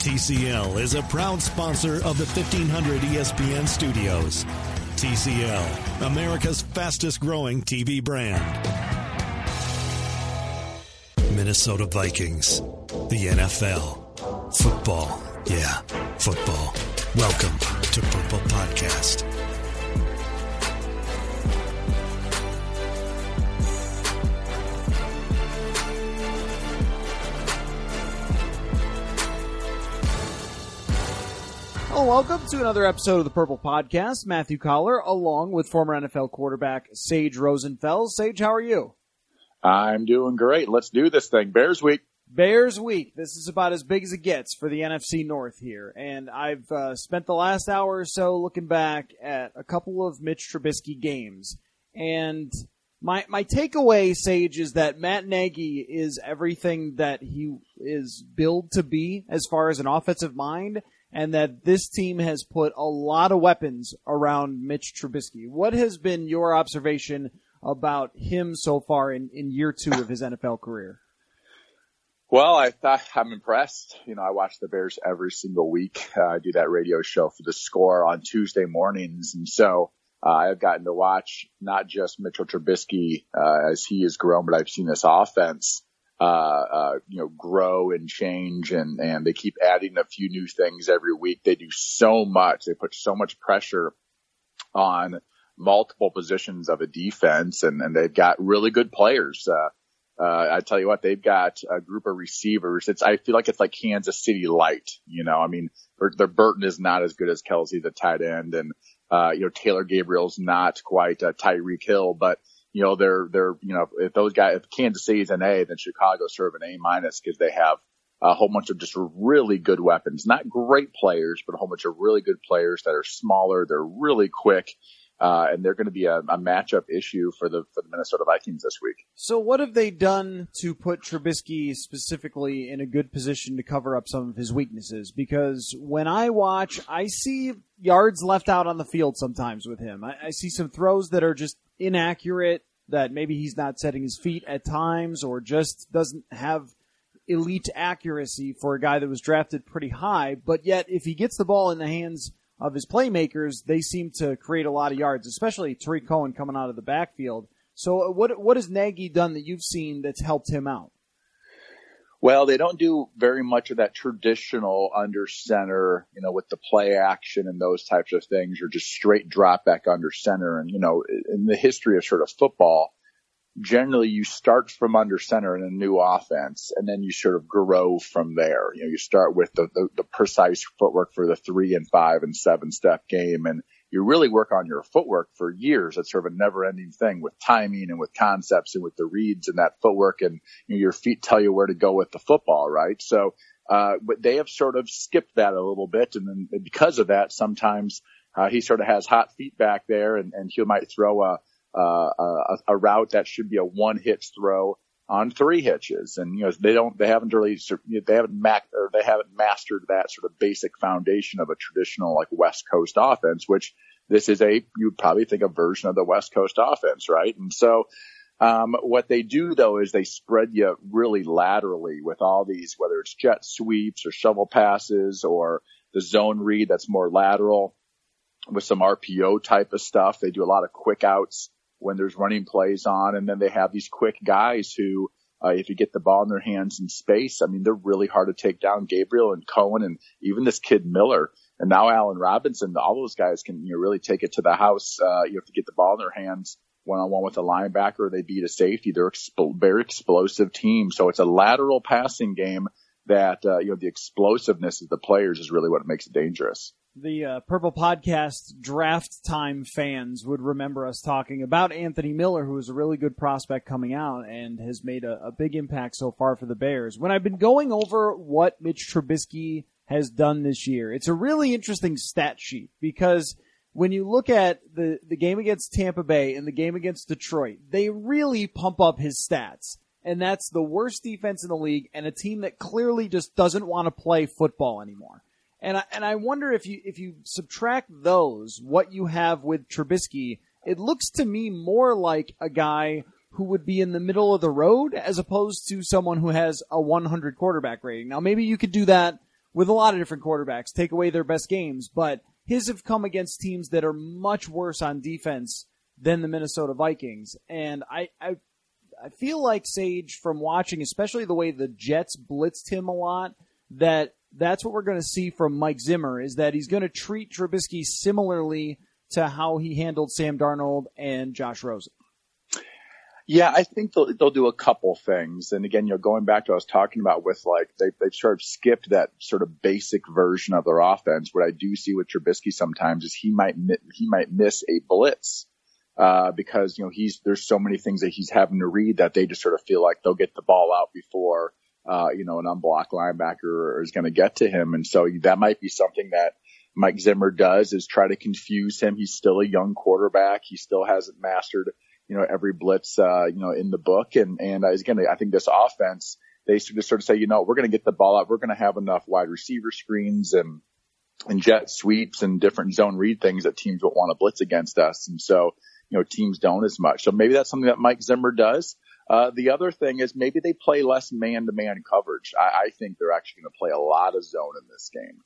TCL is a proud sponsor of the 1500 ESPN studios. TCL, America's fastest growing TV brand. Minnesota Vikings, the NFL, football. Yeah, football. Welcome to Purple Podcast. Hello, welcome to another episode of the Purple Podcast. Matthew Coller, along with former NFL quarterback Sage Rosenfels. Sage, how are you? I'm doing great. Let's do this thing. Bears week. Bears week. This is about as big as it gets for the NFC North here. And I've uh, spent the last hour or so looking back at a couple of Mitch Trubisky games. And my, my takeaway, Sage, is that Matt Nagy is everything that he is billed to be as far as an offensive mind and that this team has put a lot of weapons around Mitch Trubisky. What has been your observation about him so far in, in year two of his NFL career? Well, I thought I'm impressed. You know, I watch the Bears every single week. Uh, I do that radio show for the score on Tuesday mornings. And so uh, I've gotten to watch not just Mitchell Trubisky uh, as he has grown, but I've seen this offense uh, uh, you know, grow and change and, and they keep adding a few new things every week. They do so much. They put so much pressure on multiple positions of a defense and, and they've got really good players. Uh, uh, I tell you what, they've got a group of receivers. It's, I feel like it's like Kansas City light, you know, I mean, their Burton is not as good as Kelce, the tight end. And, uh, you know, Taylor Gabriel's not quite uh, Tyreek Hill, but you know, they're, they're, you know, if those guys, if Kansas City's an A, then Chicago's sort of an A minus because they have a whole bunch of just really good weapons. Not great players, but a whole bunch of really good players that are smaller. They're really quick. Uh, and they're going to be a, a matchup issue for the for the Minnesota Vikings this week. So, what have they done to put Trubisky specifically in a good position to cover up some of his weaknesses? Because when I watch, I see yards left out on the field sometimes with him. I, I see some throws that are just inaccurate. That maybe he's not setting his feet at times, or just doesn't have elite accuracy for a guy that was drafted pretty high. But yet, if he gets the ball in the hands of his playmakers, they seem to create a lot of yards, especially Tarik Cohen coming out of the backfield. So uh, what what has Nagy done that you've seen that's helped him out? Well, they don't do very much of that traditional under center, you know, with the play action and those types of things, or just straight drop back under center. And, you know, in the history of sort of football, generally you start from under center in a new offense and then you sort of grow from there. You know, you start with the, the, the precise footwork for the three and five and seven step game and you really work on your footwork for years. It's sort of a never ending thing with timing and with concepts and with the reads and that footwork and you know, your feet tell you where to go with the football, right? So, uh, but they have sort of skipped that a little bit. And then because of that, sometimes, uh, he sort of has hot feet back there and, and he might throw a, uh, a, a route that should be a one hitch throw on three hitches. And, you know, they don't, they haven't really, they haven't mac, or they haven't mastered that sort of basic foundation of a traditional like West Coast offense, which this is a, you'd probably think a version of the West Coast offense, right? And so, um, what they do though is they spread you really laterally with all these, whether it's jet sweeps or shovel passes or the zone read that's more lateral with some RPO type of stuff. They do a lot of quick outs when there's running plays on. And then they have these quick guys who, uh, if you get the ball in their hands in space, I mean, they're really hard to take down. Gabriel and Cohen and even this kid Miller and now Allen Robinson, all those guys can you know, really take it to the house. Uh, you have to get the ball in their hands one on one with a linebacker. They beat a safety. They're expo- very explosive team. So it's a lateral passing game that, uh, you know, the explosiveness of the players is really what makes it dangerous the uh, Purple Podcast draft time fans would remember us talking about Anthony Miller, who is a really good prospect coming out and has made a, a, big impact so far for the Bears. When I've been going over what Mitch Trubisky has done this year, it's a really interesting stat sheet because when you look at the, the game against Tampa Bay and the game against Detroit, they really pump up his stats. And that's the worst defense in the league and a team that clearly just doesn't want to play football anymore. And I, and I wonder if you if you subtract those, what you have with Trubisky, it looks to me more like a guy who would be in the middle of the road as opposed to someone who has a 100 quarterback rating. Now maybe you could do that with a lot of different quarterbacks, take away their best games, but his have come against teams that are much worse on defense than the Minnesota Vikings. And I, I, I feel like Sage from watching, especially the way the Jets blitzed him a lot, that that's what we're going to see from Mike Zimmer is that he's going to treat Trubisky similarly to how he handled Sam Darnold and Josh Rosen. Yeah, I think they'll, they'll do a couple things. And again, you know, going back to what I was talking about with like, they, they've sort of skipped that sort of basic version of their offense. What I do see with Trubisky sometimes is he might, he might miss a blitz. Uh, because, you know, he's, there's so many things that he's having to read that they just sort of feel like they'll get the ball out before, uh, you know, an unblocked linebacker is going to get to him. And so that might be something that Mike Zimmer does is try to confuse him. He's still a young quarterback. He still hasn't mastered, you know, every blitz, uh, you know, in the book. And, and he's going to, I think this offense, they just sort of say, you know, we're going to get the ball out. We're going to have enough wide receiver screens and, and jet sweeps and different zone read things that teams will want to blitz against us. And so, you know, teams don't as much. So maybe that's something that Mike Zimmer does. Uh, the other thing is maybe they play less man-to-man coverage. I, I think they're actually going to play a lot of zone in this game.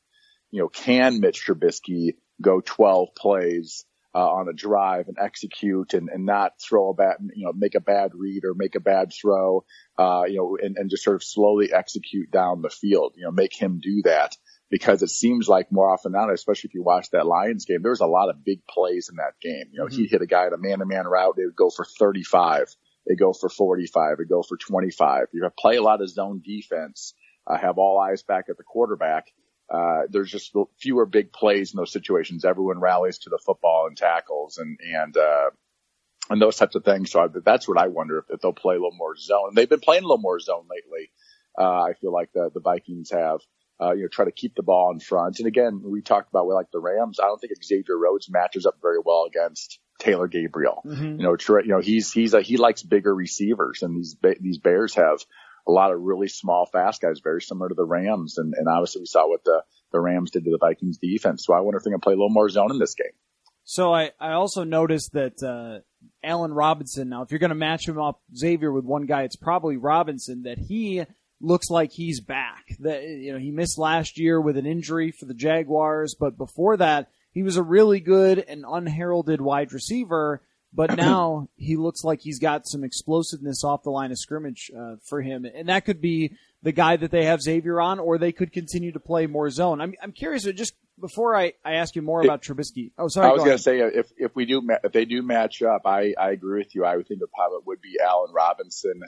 You know, can Mitch Trubisky go 12 plays uh, on a drive and execute and, and not throw a bad, you know, make a bad read or make a bad throw, uh, you know, and, and just sort of slowly execute down the field, you know, make him do that because it seems like more often than not, especially if you watch that Lions game, there was a lot of big plays in that game. You know, mm-hmm. he hit a guy in a man to man route. They would go for 35 they go for 45, they go for 25. You have play a lot of zone defense, uh, have all eyes back at the quarterback. Uh, there's just fewer big plays in those situations. Everyone rallies to the football and tackles and, and, uh, and those types of things. So I, that's what I wonder if, if, they'll play a little more zone. They've been playing a little more zone lately. Uh, I feel like the, the Vikings have, uh, you know, try to keep the ball in front. And again, we talked about with like the Rams. I don't think Xavier Rhodes matches up very well against Taylor Gabriel. Mm-hmm. You know, you know, he's, he's a, he likes bigger receivers and these, these Bears have a lot of really small, fast guys, very similar to the Rams. And, and obviously we saw what the, the Rams did to the Vikings defense. So I wonder if they can play a little more zone in this game. So I, I also noticed that, uh, Allen Robinson, now if you're going to match him up, Xavier, with one guy, it's probably Robinson, that he looks like he's back. That, you know, he missed last year with an injury for the Jaguars, but before that, he was a really good and unheralded wide receiver, but now he looks like he's got some explosiveness off the line of scrimmage uh, for him, and that could be the guy that they have Xavier on, or they could continue to play more zone. I'm I'm curious, just before I, I ask you more about Trubisky. Oh, sorry. I was going to say if if we do if they do match up, I I agree with you. I would think the pilot would be Allen Robinson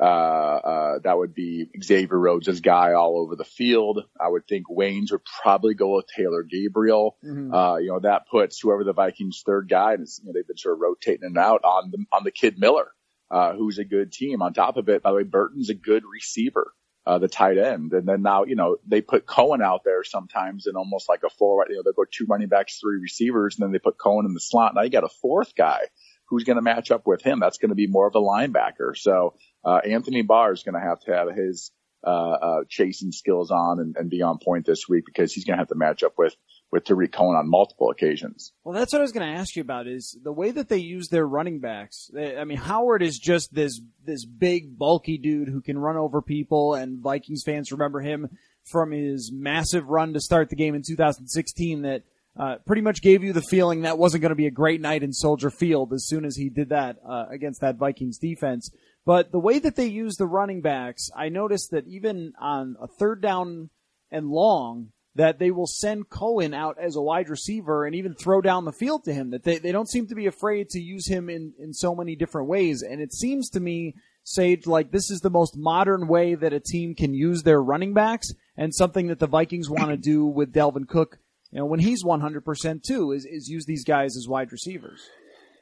uh, uh, that would be Xavier Rhodes' guy all over the field. I would think Waynes would probably go with Taylor Gabriel. Mm-hmm. Uh, you know, that puts whoever the Vikings third guy, and you know, they've been sort of rotating it out on the, on the kid Miller, uh, who's a good team. On top of it, by the way, Burton's a good receiver. Uh, the tight end. And then now, you know, they put Cohen out there sometimes in almost like a four, you know, they'll go two running backs, three receivers, and then they put Cohen in the slot. Now you got a fourth guy who's going to match up with him. That's going to be more of a linebacker. So uh, Anthony Barr is going to have to have his uh, uh, chasing skills on and, and, be on point this week because he's going to have to match up with with Tarik Cohen on multiple occasions. Well, that's what I was going to ask you about is the way that they use their running backs. I mean, Howard is just this this big bulky dude who can run over people, and Vikings fans remember him from his massive run to start the game in 2016 that uh, pretty much gave you the feeling that wasn't going to be a great night in Soldier Field as soon as he did that uh, against that Vikings defense. But the way that they use the running backs, I noticed that even on a third down and long, that they will send Cohen out as a wide receiver and even throw down the field to him. That they, they don't seem to be afraid to use him in, in so many different ways. And it seems to me, Sage, like this is the most modern way that a team can use their running backs and something that the Vikings want to do with Dalvin Cook, you know, when he's 100% too, is, is use these guys as wide receivers.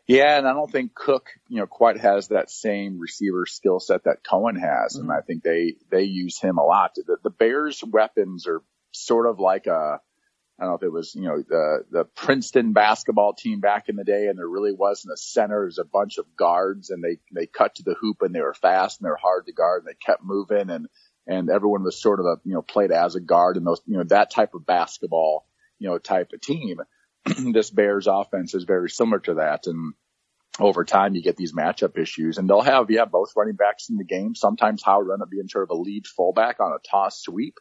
Yeah, and I don't think Cook, you know, quite has that same receiver skill set that Cohen has, mm-hmm. and I think they they use him a lot. The, the Bears' weapons are sort of like a I don't know if it was, you know, the, the Princeton basketball team back in the day and there really wasn't a center. It was a bunch of guards and they, they cut to the hoop and they were fast and they were hard to guard and they kept moving and, and everyone was sort of a, you know, played as a guard and those, you know, that type of basketball, you know, type of team. this Bears offense is very similar to that. And over time, you get these matchup issues and they'll have, yeah, both running backs in the game. Sometimes Howard will up being sort of a lead fullback on a toss sweep.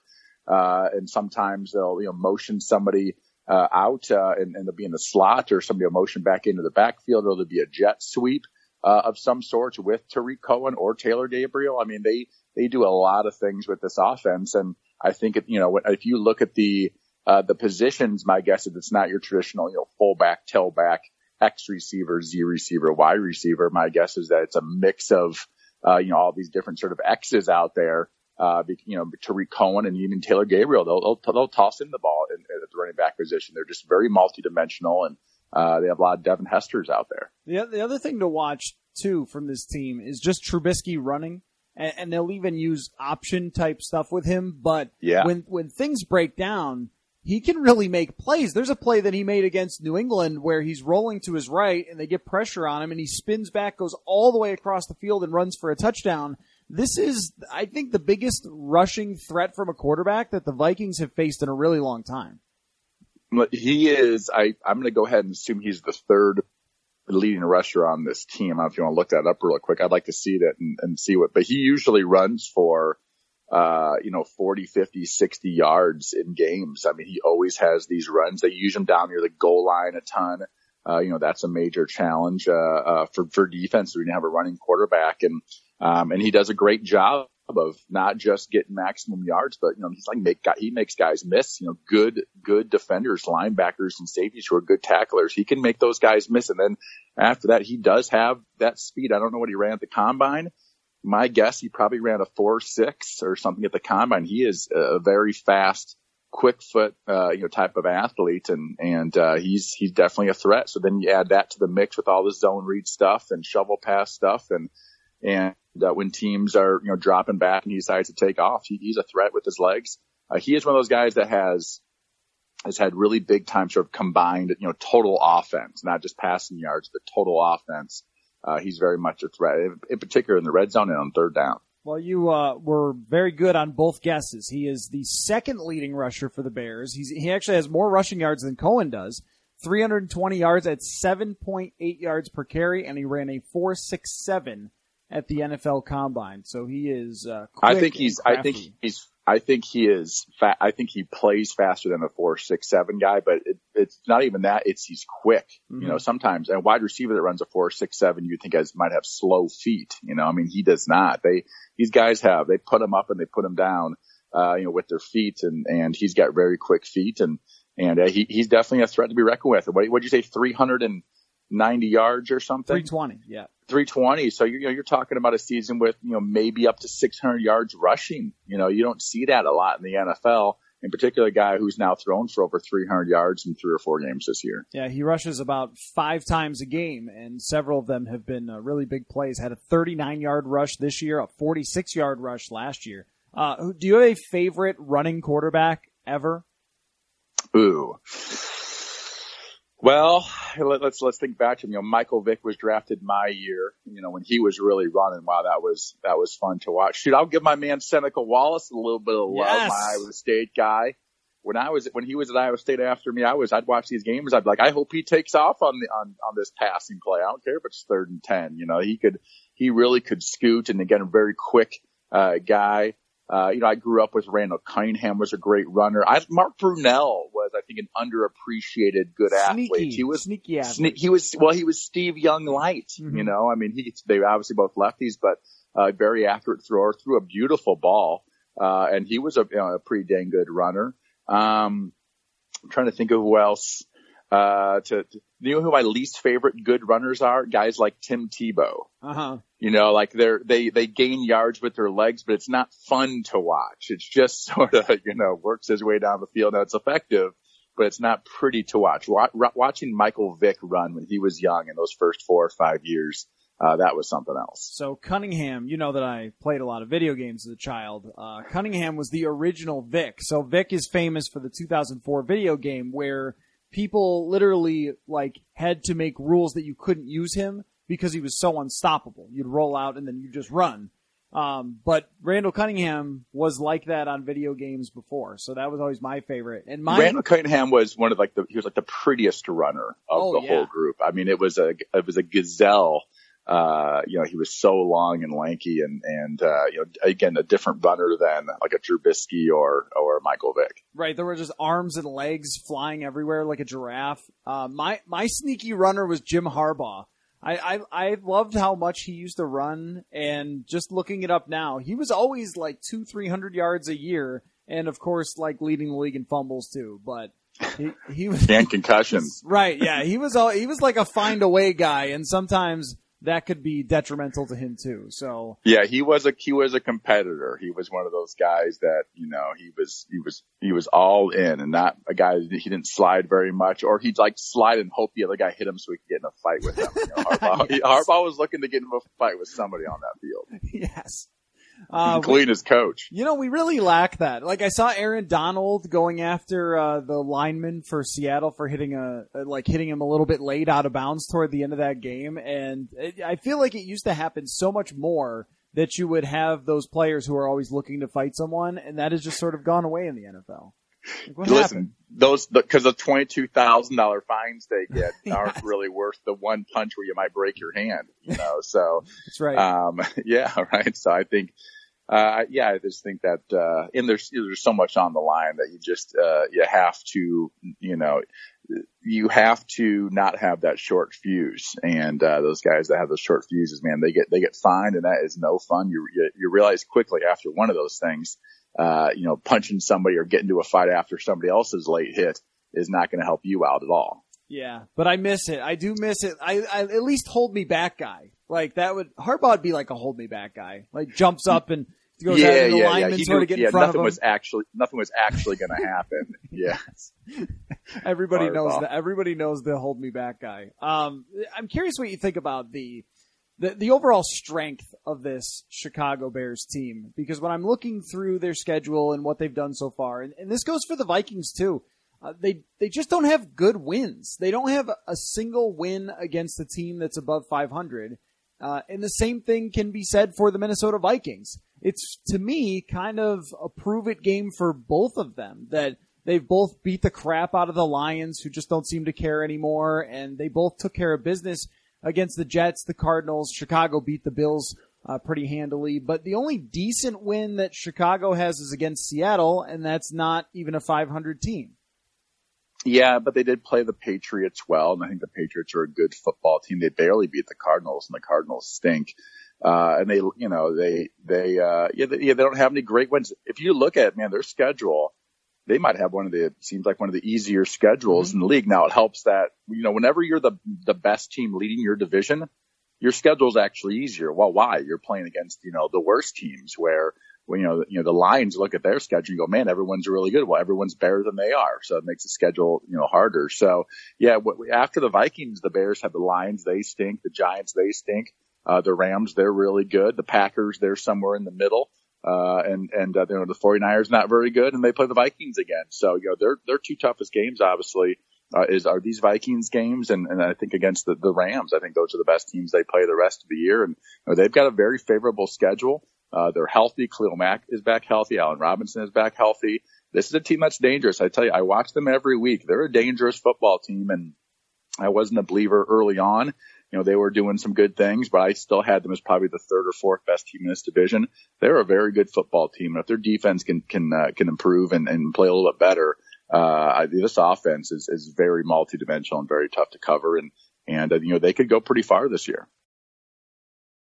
Uh, and sometimes they'll, you know, motion somebody, uh, out, uh, and, and they'll be in the slot or somebody will motion back into the backfield or there'll be a jet sweep, uh, of some sort with Tarik Cohen or Taylor Gabriel. I mean, they, they do a lot of things with this offense. And I think, it, you know, if you look at the, uh, the positions, my guess is it's not your traditional, you know, fullback, tailback, X receiver, Z receiver, Y receiver. My guess is that it's a mix of, uh, you know, all these different sort of X's out there uh, you know, Tarik Cohen and even Taylor Gabriel, they'll, they'll, they'll toss in the ball in, at the running back position. They're just very multidimensional and, uh, they have a lot of Devin Hesters out there. The, the other thing to watch too from this team is just Trubisky running. And, and they'll even use option type stuff with him. But yeah. when, when things break down, he can really make plays. There's a play that he made against New England where he's rolling to his right and they get pressure on him and he spins back, goes all the way across the field and runs for a touchdown. This is, I think, the biggest rushing threat from a quarterback that the Vikings have faced in a really long time. He is. I, I'm going to go ahead and assume he's the third leading rusher on this team. I don't know if you want to look that up real quick. I'd like to see that and, and see what, but he usually runs for, uh, you know, 40, 50, 60 yards in games. I mean, he always has these runs. They use him down near the goal line a ton. Uh, you know, that's a major challenge, uh, uh, for, for defense. We have a running quarterback and, um, and he does a great job of not just getting maximum yards, but you know he's like make he makes guys miss. You know, good good defenders, linebackers, and safeties who are good tacklers. He can make those guys miss, and then after that, he does have that speed. I don't know what he ran at the combine. My guess, he probably ran a four six or something at the combine. He is a very fast, quick foot, uh, you know, type of athlete, and and uh, he's he's definitely a threat. So then you add that to the mix with all the zone read stuff and shovel pass stuff, and and uh, when teams are, you know, dropping back and he decides to take off, he, he's a threat with his legs. Uh, he is one of those guys that has, has had really big time sort of combined, you know, total offense, not just passing yards, but total offense. Uh, he's very much a threat, in particular in the red zone and on third down. Well, you uh, were very good on both guesses. He is the second leading rusher for the Bears. He's, he actually has more rushing yards than Cohen does. 320 yards at 7.8 yards per carry, and he ran a 4.67 at the NFL Combine. So he is. Uh, I think he's. I think he's. I think he is. Fa- I think he plays faster than a four six seven guy, but it, it's not even that. It's he's quick. Mm-hmm. You know, mm-hmm. sometimes a wide receiver that runs a four six seven, you think has might have slow feet. You know, I mean, he does not. They these guys have. They put him up and they put him down. Uh, you know, with their feet, and and he's got very quick feet, and and uh, he he's definitely a threat to be reckoned with. What would you say? Three hundred and 90 yards or something. 320, yeah. 320. So you're, you know, you're talking about a season with, you know, maybe up to 600 yards rushing. You know, you don't see that a lot in the NFL. In particular, a guy who's now thrown for over 300 yards in three or four games this year. Yeah, he rushes about five times a game, and several of them have been uh, really big plays. Had a 39 yard rush this year, a 46 yard rush last year. Uh, do you have a favorite running quarterback ever? Ooh. Well, let's let's think back to you know Michael Vick was drafted my year. You know when he was really running. Wow, that was that was fun to watch. Shoot, I'll give my man Seneca Wallace a little bit of love. Yes. My Iowa State guy. When I was when he was at Iowa State after me, I was I'd watch these games. I'd be like, I hope he takes off on the on on this passing play. I don't care if it's third and ten. You know, he could he really could scoot and again a very quick uh, guy. Uh, you know, I grew up with Randall Cunningham was a great runner. I, Mark Brunell think, an underappreciated good sneaky, athlete. He was sneaky athlete. he was, well, he was Steve Young light, mm-hmm. you know, I mean, he, they obviously both lefties, but, uh, very accurate thrower, threw a beautiful ball, uh, and he was a, you know, a pretty dang good runner. Um, I'm trying to think of who else. Uh, to, to you know who my least favorite good runners are? Guys like Tim Tebow. Uh huh. You know, like they're they they gain yards with their legs, but it's not fun to watch. It's just sort of you know works his way down the field. Now it's effective, but it's not pretty to watch. watching Michael Vick run when he was young in those first four or five years, uh, that was something else. So Cunningham, you know that I played a lot of video games as a child. Uh, Cunningham was the original Vick. So Vick is famous for the 2004 video game where people literally like had to make rules that you couldn't use him because he was so unstoppable. You'd roll out and then you just run. Um, but Randall Cunningham was like that on video games before, so that was always my favorite. And my Randall Cunningham was one of like the he was like the prettiest runner of oh, the yeah. whole group. I mean, it was a it was a gazelle. Uh, you know, he was so long and lanky, and and uh, you know, again, a different runner than like a Trubisky or or Michael Vick. Right, there were just arms and legs flying everywhere like a giraffe. Uh, my my sneaky runner was Jim Harbaugh. I, I I loved how much he used to run, and just looking it up now, he was always like two three hundred yards a year, and of course like leading the league in fumbles too. But he he was and concussions. right, yeah, he was all he was like a find a way guy, and sometimes that could be detrimental to him too. So yeah, he was a he was a competitor. He was one of those guys that you know he was he was he was all in, and not a guy he didn't slide very much, or he'd like slide and hope the other guy hit him so he could get in a fight with him. You know, Harbaugh, yes. Harbaugh was looking to get in a fight with somebody on that field, yes. Uh, including his coach. You know, we really lack that. Like I saw Aaron Donald going after uh, the lineman for Seattle for hitting a like hitting him a little bit late out of bounds toward the end of that game, and it, I feel like it used to happen so much more that you would have those players who are always looking to fight someone, and that has just sort of gone away in the NFL. What Listen, happened? those because the twenty two thousand dollar fines they get aren't really worth the one punch where you might break your hand. You know, so That's right. um, yeah, right. So I think, uh, yeah, I just think that, uh, and there's, there's so much on the line that you just, uh, you have to, you know, you have to not have that short fuse. And, uh, those guys that have those short fuses, man, they get, they get fined and that is no fun. You, you, you realize quickly after one of those things, uh, you know, punching somebody or getting into a fight after somebody else's late hit is not going to help you out at all. Yeah, but I miss it. I do miss it. I, I at least hold me back guy. Like that would Harbaugh would be like a hold me back guy. Like jumps up and goes yeah, after the yeah, yeah. lineman He sort knew- of get yeah, in front nothing of him. was actually, nothing was actually going to happen. yeah. Everybody knows that. Everybody knows the hold me back guy. Um, I'm curious what you think about the, the the overall strength of this Chicago Bears team because when I'm looking through their schedule and what they've done so far, and, and this goes for the Vikings too. Uh, they they just don't have good wins. They don't have a single win against a team that's above 500. Uh, and the same thing can be said for the Minnesota Vikings. It's to me kind of a prove it game for both of them that they've both beat the crap out of the Lions who just don't seem to care anymore and they both took care of business against the Jets, the Cardinals. Chicago beat the Bills uh, pretty handily, but the only decent win that Chicago has is against Seattle and that's not even a 500 team. Yeah, but they did play the Patriots well, and I think the Patriots are a good football team. They barely beat the Cardinals, and the Cardinals stink. Uh, and they, you know, they, they, uh, yeah, they, yeah, they don't have any great wins. If you look at, man, their schedule, they might have one of the, seems like one of the easier schedules in the league. Now it helps that, you know, whenever you're the, the best team leading your division, your schedule's actually easier. Well, why? You're playing against, you know, the worst teams where, when, you know, you know, the Lions look at their schedule and go, man, everyone's really good. Well, everyone's better than they are. So it makes the schedule, you know, harder. So yeah, what, after the Vikings, the Bears have the Lions. They stink. The Giants, they stink. Uh, the Rams, they're really good. The Packers, they're somewhere in the middle. Uh, and, and, uh, you know, the 49ers not very good and they play the Vikings again. So, you know, their, their two toughest games, obviously, uh, is, are these Vikings games. And, and I think against the, the Rams, I think those are the best teams they play the rest of the year. And you know, they've got a very favorable schedule. Uh, they're healthy. Khalil Mack is back healthy. Allen Robinson is back healthy. This is a team that's dangerous. I tell you, I watch them every week. They're a dangerous football team and I wasn't a believer early on. You know, they were doing some good things, but I still had them as probably the third or fourth best team in this division. They're a very good football team. And if their defense can, can, uh, can improve and, and play a little bit better, uh, this offense is, is very multidimensional and very tough to cover. And, and, uh, you know, they could go pretty far this year.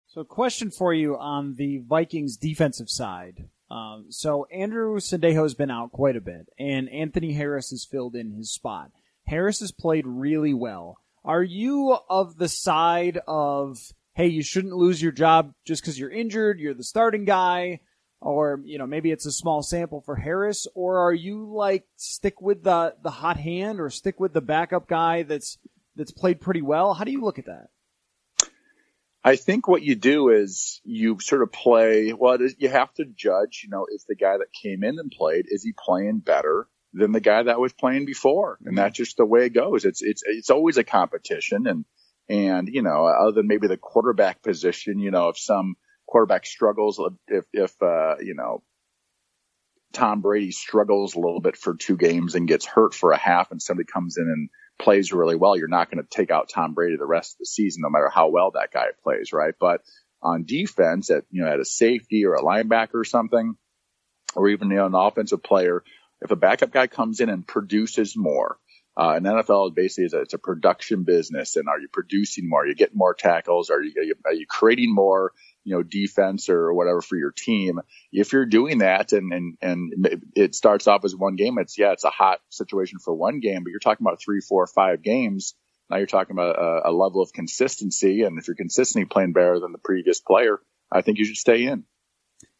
So, question for you on the Vikings defensive side. Um, so, Andrew Sendejo has been out quite a bit, and Anthony Harris has filled in his spot. Harris has played really well. Are you of the side of, hey, you shouldn't lose your job just because you're injured, you're the starting guy, or, you know, maybe it's a small sample for Harris, or are you like, stick with the, the hot hand or stick with the backup guy that's, that's played pretty well? How do you look at that? I think what you do is you sort of play, well, you have to judge, you know, is the guy that came in and played, is he playing better than the guy that was playing before? And that's just the way it goes. It's, it's, it's always a competition. And, and, you know, other than maybe the quarterback position, you know, if some quarterback struggles, if, if, uh, you know, Tom Brady struggles a little bit for two games and gets hurt for a half and somebody comes in and plays really well, you're not going to take out Tom Brady the rest of the season, no matter how well that guy plays, right? But on defense, at you know, at a safety or a linebacker or something, or even you know, an offensive player, if a backup guy comes in and produces more, uh, and NFL basically is a, it's a production business. And are you producing more? Are you getting more tackles? Are you, are you, are you creating more? you know, defense or whatever for your team. If you're doing that and, and, and it starts off as one game, it's, yeah, it's a hot situation for one game, but you're talking about three, four, five games. Now you're talking about a, a level of consistency. And if you're consistently playing better than the previous player, I think you should stay in.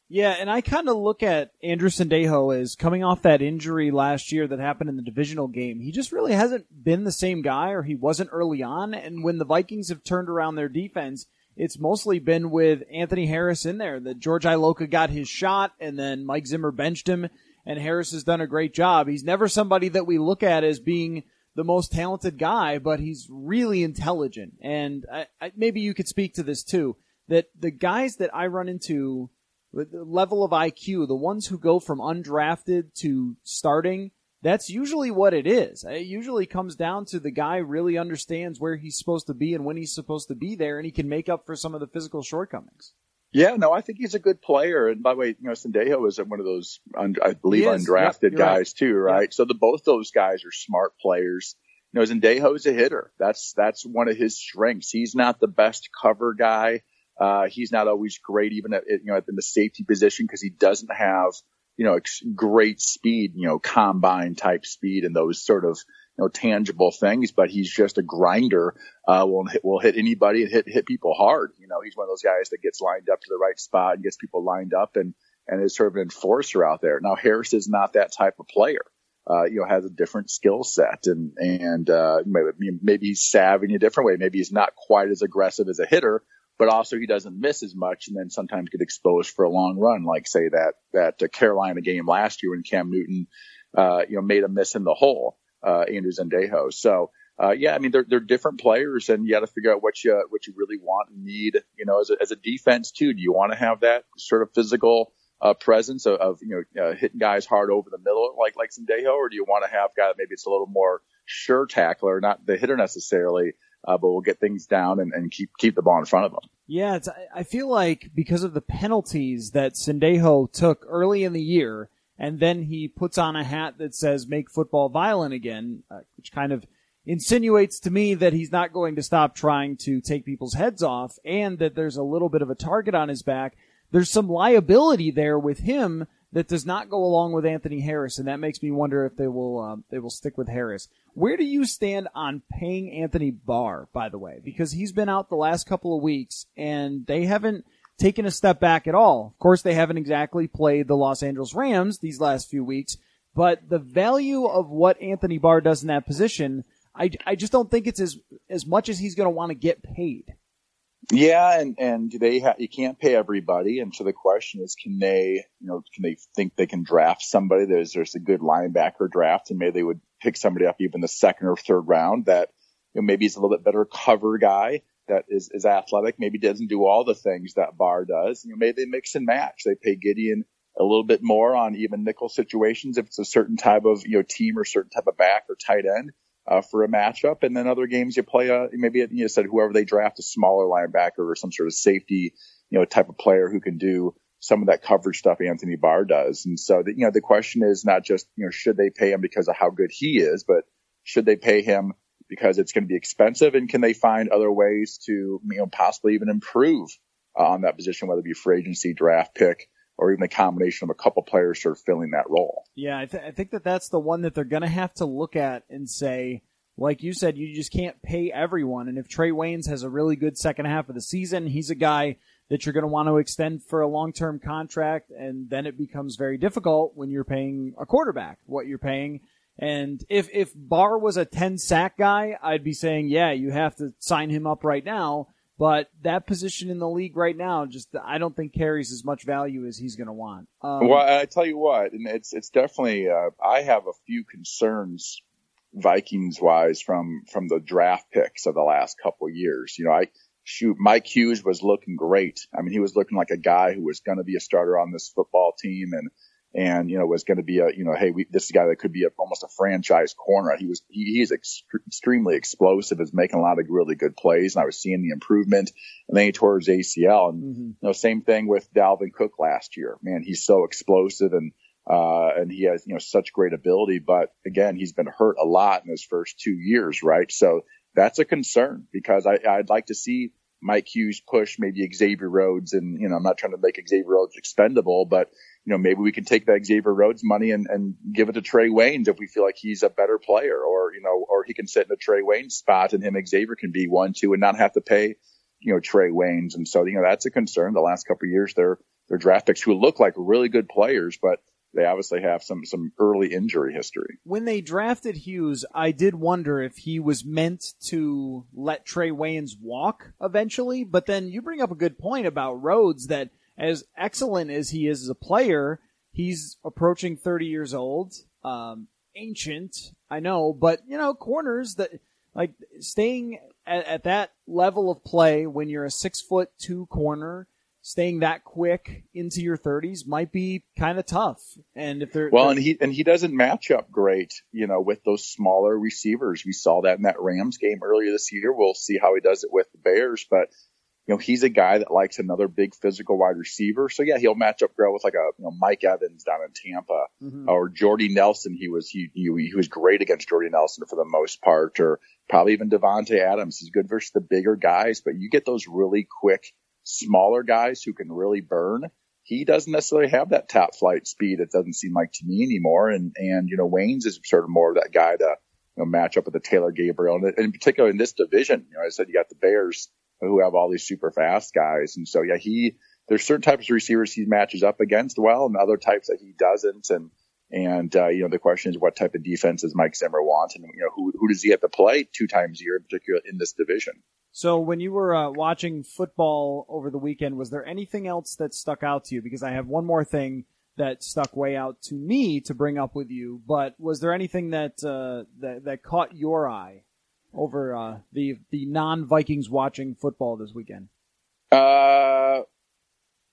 Yeah, and I kind of look at Andrew Sendejo as coming off that injury last year that happened in the divisional game. He just really hasn't been the same guy, or he wasn't early on. And when the Vikings have turned around their defense, it's mostly been with Anthony Harris in there. That George Iloka got his shot and then Mike Zimmer benched him and Harris has done a great job. He's never somebody that we look at as being the most talented guy, but he's really intelligent. And I, I, maybe you could speak to this too, that the guys that I run into level of IQ, the ones who go from undrafted to starting, that's usually what it is. It usually comes down to the guy really understands where he's supposed to be and when he's supposed to be there, and he can make up for some of the physical shortcomings. Yeah, no, I think he's a good player. And by the way, you know, Sendejo is one of those, I believe, undrafted yep, guys right. too, right? Yep. So the both those guys are smart players. You know, Sendejo's a hitter. That's that's one of his strengths. He's not the best cover guy. Uh, he's not always great, even at you know in the safety position, because he doesn't have you know, great speed, you know, combine type speed and those sort of, you know, tangible things, but he's just a grinder. Uh, will hit, will hit anybody and hit, hit people hard. You know, he's one of those guys that gets lined up to the right spot and gets people lined up and, and is sort of an enforcer out there. Now, Harris is not that type of player. Uh, you know, has a different skill set and, and, uh, maybe, maybe he's savvy in a different way. Maybe he's not quite as aggressive as a hitter, but also he doesn't miss as much and then sometimes get exposed for a long run, like say that, that uh, Carolina game last year when Cam Newton, uh, you know, made a miss in the hole, uh, Andrew Sendejo. So, uh, yeah, I mean, they're, they're different players and you got to figure out what you, what you really want and need, you know, as a, as a defense too. Do you want to have that sort of physical, uh, presence of, of you know, uh, hitting guys hard over the middle like, like Sendejo, or do you want to have guy that maybe it's a little more sure tackler, not the hitter necessarily, uh, but we'll get things down and, and keep keep the ball in front of them. Yeah, I feel like because of the penalties that Sendejo took early in the year, and then he puts on a hat that says "Make football violent again," uh, which kind of insinuates to me that he's not going to stop trying to take people's heads off, and that there's a little bit of a target on his back. There's some liability there with him that does not go along with Anthony Harris, and that makes me wonder if they will uh, they will stick with Harris. Where do you stand on paying Anthony Barr, by the way? Because he's been out the last couple of weeks, and they haven't taken a step back at all. Of course, they haven't exactly played the Los Angeles Rams these last few weeks, but the value of what Anthony Barr does in that position, I, I just don't think it's as as much as he's going to want to get paid. Yeah, and and do they ha- you can't pay everybody, and so the question is, can they, you know, can they think they can draft somebody? There's there's a good linebacker draft, and maybe they would pick somebody up even the second or third round that you know, maybe he's a little bit better cover guy that is is athletic, maybe doesn't do all the things that Barr does. You know, maybe they mix and match. They pay Gideon a little bit more on even nickel situations if it's a certain type of you know team or certain type of back or tight end uh, for a matchup. And then other games you play a, maybe you said whoever they draft a smaller linebacker or some sort of safety, you know, type of player who can do some of that coverage stuff Anthony Barr does. And so, the, you know, the question is not just, you know, should they pay him because of how good he is, but should they pay him because it's going to be expensive and can they find other ways to, you know, possibly even improve uh, on that position, whether it be free agency, draft pick, or even a combination of a couple players sort of filling that role. Yeah, I, th- I think that that's the one that they're going to have to look at and say, like you said, you just can't pay everyone. And if Trae Waynes has a really good second half of the season, he's a guy that you're going to want to extend for a long-term contract. And then it becomes very difficult when you're paying a quarterback what you're paying. And if, if Barr was a 10 sack guy, I'd be saying, yeah, you have to sign him up right now. But that position in the league right now, just I don't think carries as much value as he's going to want. Um, well, I tell you what, and it's it's definitely uh, I have a few concerns Vikings wise from from the draft picks of the last couple years. You know, I shoot Mike Hughes was looking great. I mean, he was looking like a guy who was going to be a starter on this football team, and and you know was going to be a you know hey we, this is a guy that could be a, almost a franchise corner. He was he, he's ex- extremely explosive, is making a lot of really good plays, and I was seeing the improvement. And then he tore his ACL, and mm-hmm. you know same thing with Dalvin Cook last year. Man, he's so explosive and. Uh, and he has, you know, such great ability, but again, he's been hurt a lot in his first two years, right? So that's a concern because I, I'd like to see Mike Hughes push maybe Xavier Rhodes and, you know, I'm not trying to make Xavier Rhodes expendable, but you know, maybe we can take that Xavier Rhodes money and, and give it to Trae Waynes if we feel like he's a better player or, you know, or he can sit in a Trae Waynes spot and him Xavier can be one, two and not have to pay, you know, Trae Waynes. And so, you know, that's a concern. The last couple of years, they're, they're draft picks who look like really good players, but they obviously have some, some early injury history. When they drafted Hughes, I did wonder if he was meant to let Trae Waynes walk eventually, but then you bring up a good point about Rhodes that – as excellent as he is as a player, he's approaching 30 years old, um, ancient, I know, but you know, corners that, like, staying at, at that level of play when you're a six foot two corner, staying that quick into your 30s might be kind of tough. And if they're well, they're, and he and he doesn't match up great, you know, with those smaller receivers. We saw that in that Rams game earlier this year. We'll see how he does it with the Bears, but you know, he's a guy that likes another big physical wide receiver. So yeah, he'll match up great with like a, you know, Mike Evans down in Tampa mm-hmm. or Jordy Nelson. He was, he, he, he, was great against Jordy Nelson for the most part, or probably even Davante Adams. He's good versus the bigger guys, but you get those really quick, smaller guys who can really burn. He doesn't necessarily have that top flight speed. It doesn't seem like to me anymore. And, and, you know, Waynes is sort of more of that guy to, you know, match up with the Taylor Gabriel. And in particular in this division, you know, I said you got the Bears who have all these super fast guys. And so, yeah, he, there's certain types of receivers he matches up against well and other types that he doesn't. And, and, uh, you know, the question is what type of defense does Mike Zimmer want? And, you know, who, who does he have to play two times a year, in particular in this division? So when you were uh, watching football over the weekend, was there anything else that stuck out to you? Because I have one more thing that stuck way out to me to bring up with you. But was there anything that uh, that that caught your eye over uh, the the non Vikings watching football this weekend? Uh,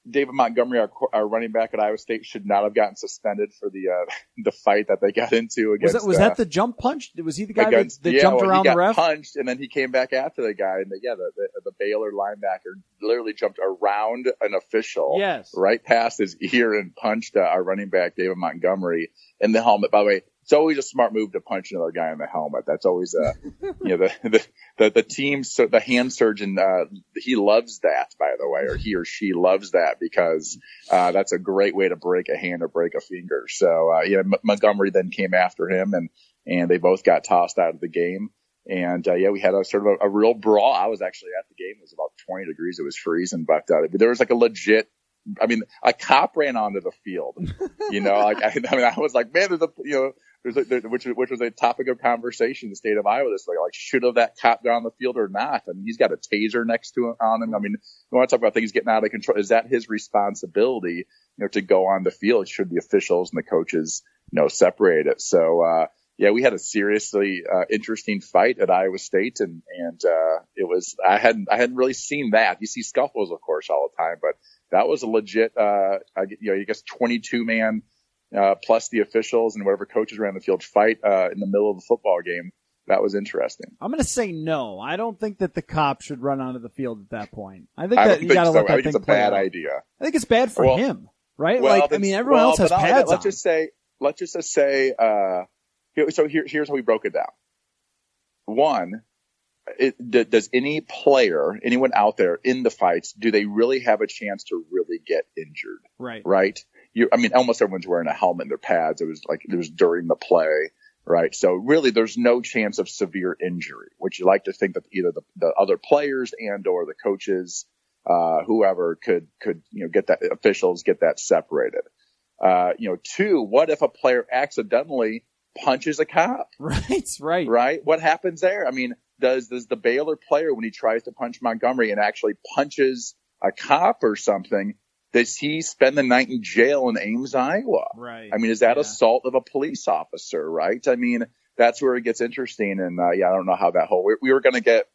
David Montgomery, our, our, running back at Iowa State, should not have gotten suspended for the uh, the fight that they got into against. Was that, was that uh, the jump punch? Was he the guy against, that, that yeah, jumped well, around the ref? Punched, and then he came back after the guy, and the, yeah, the, the, the Baylor linebacker literally jumped around an official, yes, right past his ear, and punched uh, our running back David Montgomery in the helmet. By the way, it's always a smart move to punch another guy in the helmet. That's always a, you know, the, the, the, the team, so the hand surgeon, uh, he loves that, by the way, or he or she loves that because, uh, that's a great way to break a hand or break a finger. So, uh, you know, M- Montgomery then came after him and, and they both got tossed out of the game. And, uh, yeah, we had a sort of a, a real brawl. I was actually at the game. It was about 20 degrees. It was freezing, but, uh, there was like a legit I mean, a cop ran onto the field. You know, like I, I mean, I was like, man, there's a you know, a, there, which which was a topic of conversation in the state of Iowa. This like, should have that cop gone on the field or not? I mean, he's got a taser next to him on him. I mean, we want to talk about things getting out of control. Is that his responsibility? You know, to go on the field? Should the officials and the coaches, you know, separate it? So. uh yeah, we had a seriously uh, interesting fight at Iowa State, and and uh, it was I hadn't I hadn't really seen that. You see scuffles, of course, all the time, but that was a legit, uh, you know, I guess 22 man, uh, plus the officials and whatever coaches around the field fight, uh, in the middle of the football game. That was interesting. I'm going to say no. I don't think that the cop should run onto the field at that point. I think that you got to so. let that I think it's a bad out. idea. I think it's bad for well, him, right? Well, like, I mean, everyone well, else has pads Let's on. just say, let's just say, uh, so here, here's how we broke it down. One, it, d- does any player, anyone out there in the fights, do they really have a chance to really get injured? Right. Right. You, I mean, almost everyone's wearing a helmet in their pads. It was like it was during the play, right? So really, there's no chance of severe injury, which you like to think that either the, the other players and or the coaches, uh, whoever could could you know get that officials get that separated. Uh, you know, two, what if a player accidentally punches a cop? Right. Right. right? What happens there? I mean, does does the Baylor player when he tries to punch Montgomery and actually punches a cop or something? Does he spend the night in jail in Ames, Iowa? Right. I mean, is that Yeah. assault of a police officer? Right? I mean, that's where it gets interesting. And uh, yeah, I don't know how that whole we, we were going to get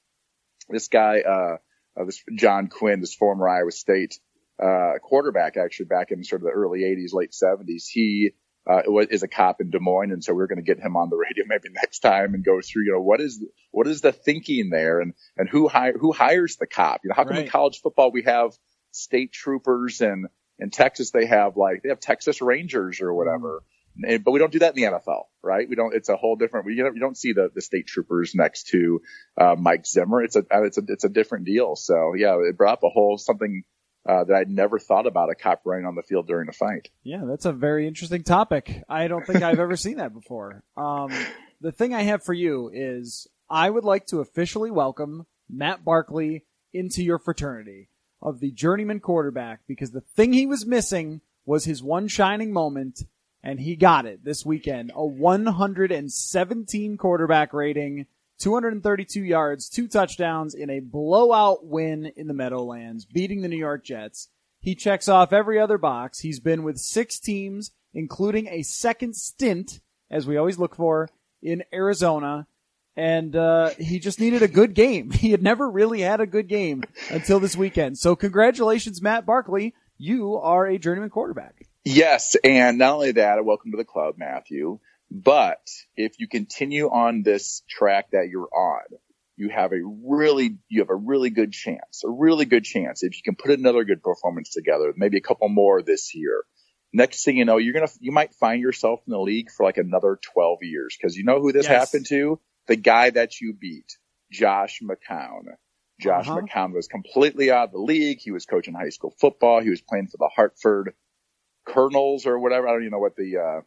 this guy, uh, uh, this John Quinn, this former Iowa State uh, quarterback, actually back in sort of the early '80s, late '70s. He uh, is a cop in Des Moines, and so we're going to get him on the radio maybe next time and go through, you know, what is what is the thinking there, and and who hire who hires the cop? You know, how come in college football we have state troopers and in Texas they have like they have Texas Rangers or whatever. And- But we don't do that in the NFL, right? We don't. It's a whole different. You don't, you don't see the, the state troopers next to uh, Mike Zimmer. It's a uh, it's a it's a different deal. So yeah, it brought up a whole something uh, that I'd never thought about a cop running on the field during a fight. Yeah, that's a very interesting topic. I don't think I've ever seen that before. Um, the thing I have for you is I would like to officially welcome Matt Barkley into your fraternity of the journeyman quarterback because the thing he was missing was his one shining moment and he got it this weekend. A 117 quarterback rating, 232 yards, two touchdowns in a blowout win in the Meadowlands, beating the New York Jets. He checks off every other box. He's been with six teams, including a second stint, as we always look for, in Arizona. And uh, he just needed a good game. He had never really had a good game until this weekend. So congratulations, Matt Barkley. You are a journeyman quarterback. Yes, and not only that, welcome to the club, Matthew. But if you continue on this track that you're on, you have a really you have a really good chance, a really good chance if you can put another good performance together, maybe a couple more this year. Next thing you know, you're gonna you might find yourself in the league for like another 12 years because you know who this Yes. happened to? The guy that you beat, Josh McCown. Josh Uh-huh. McCown was completely out of the league. He was coaching high school football. He was playing for the Hartford Colonels or whatever. I don't even know what the uh,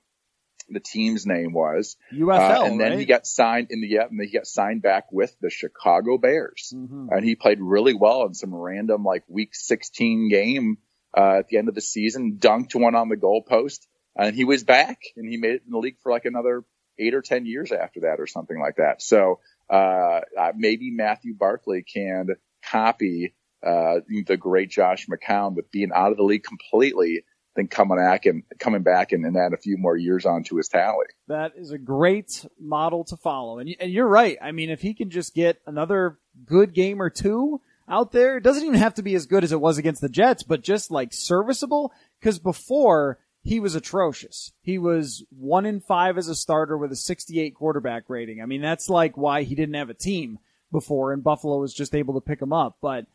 the team's name was. UFL, Uh, and then right? he got signed in the yeah, and then he got signed back with the Chicago Bears, Mhm. and he played really well in some random like Week 16 game uh, at the end of the season. Dunked one on the goalpost, and he was back, and he made it in the league for like another eight or ten years after that, or something like that. So uh, uh, maybe Matthew Barkley can copy uh, the great Josh McCown with being out of the league completely, then coming back and coming back and, and add a few more years onto his tally. That is a great model to follow. And, and you're right. I mean, if he can just get another good game or two out there, it doesn't even have to be as good as it was against the Jets, but just like serviceable. Cause before he was atrocious. He was one in five as a starter with a 68 quarterback rating. I mean, that's like why he didn't have a team before and Buffalo was just able to pick him up. But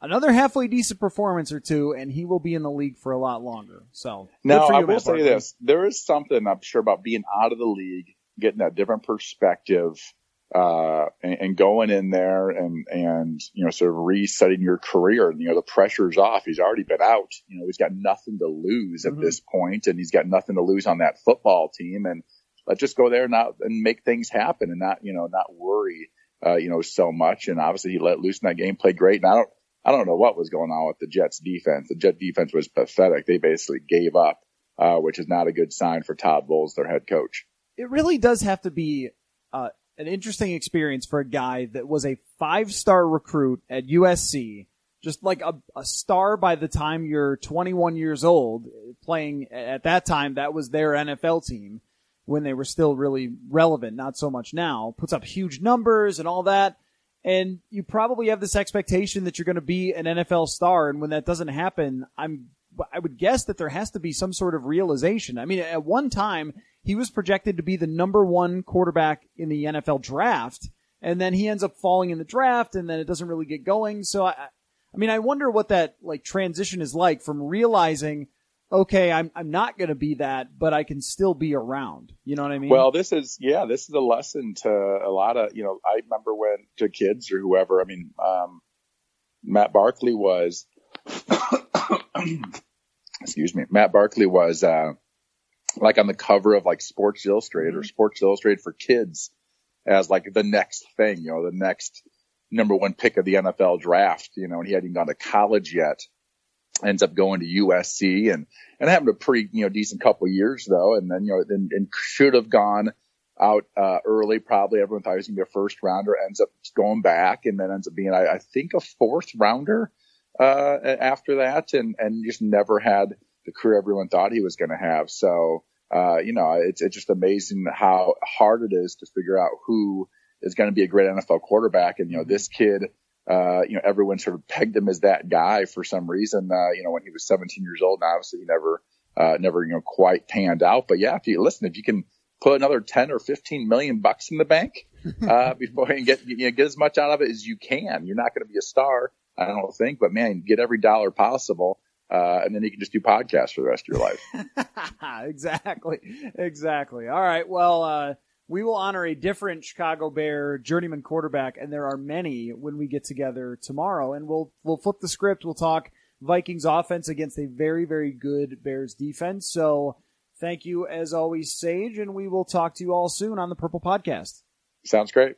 another halfway decent performance or two and he will be in the league for a lot longer. So Now, you, I will Matt say this: there is something I'm sure about being out of the league, getting that different perspective, uh, and, and going in there and and you know sort of resetting your career. And, you know, the pressure's off. He's already been out. You know, he's got nothing to lose at Mhm. this point, and he's got nothing to lose on that football team. And let's just go there and not and make things happen, and not you know not worry. Uh, you know, so much, and obviously he let loose in that game, played great. And I don't, I don't know what was going on with the Jets defense. The Jet defense was pathetic. They basically gave up, uh, which is not a good sign for Todd Bowles, their head coach. it really does have to be uh, an interesting experience for a guy that was a five star recruit at USC, just like a, a star by the time you're 21 years old, playing at that time, that was their NFL team when they were still really relevant, not so much now, puts up huge numbers and all that. And you probably have this expectation that you're going to be an NFL star. And when that doesn't happen, I'm, I would guess that there has to be some sort of realization. I mean, at one time, he was projected to be the number one quarterback in the NFL draft. And then he ends up falling in the draft and then it doesn't really get going. So I, I mean, I wonder what that like transition is like from realizing okay, I'm I'm not going to be that, but I can still be around. You know what I mean? Well, this is yeah, this is a lesson to a lot of you know. I remember when to kids or whoever. I mean, um, Matt Barkley was, excuse me, Matt Barkley was uh, like on the cover of like Sports Illustrated mm-hmm. or Sports Illustrated for kids as like the next thing, you know, the next number one pick of the NFL draft, you know, and he hadn't even gone to college yet. Ends up going to USC and and having a pretty you know decent couple years though, and then you know then and should have gone out uh, early. Probably everyone thought he was going to be a first rounder. Ends up going back and then ends up being I, I think a fourth rounder uh, after that, and and just never had the career everyone thought he was going to have. So uh, you know, it's it's just amazing how hard it is to figure out who is going to be a great NFL quarterback. And you know, this kid, uh, you know, everyone sort of pegged him as that guy for some reason. Uh, you know, when he was 17 years old, and obviously he never, uh, never you know quite panned out. But yeah, if you listen, if you can put another 10 or 15 million bucks in the bank uh, before you get you know, get as much out of it as you can, you're not going to be a star. I don't think, but man, get every dollar possible. Uh, and then you can just do podcasts for the rest of your life. exactly. Exactly. All right. Well, uh, we will honor a different Chicago Bear journeyman quarterback, and there are many when we get together tomorrow. And we'll we'll flip the script. We'll talk Vikings offense against a very very good Bears defense. So thank you as always, Sage, and we will talk to you all soon on the Purple Podcast. Sounds great.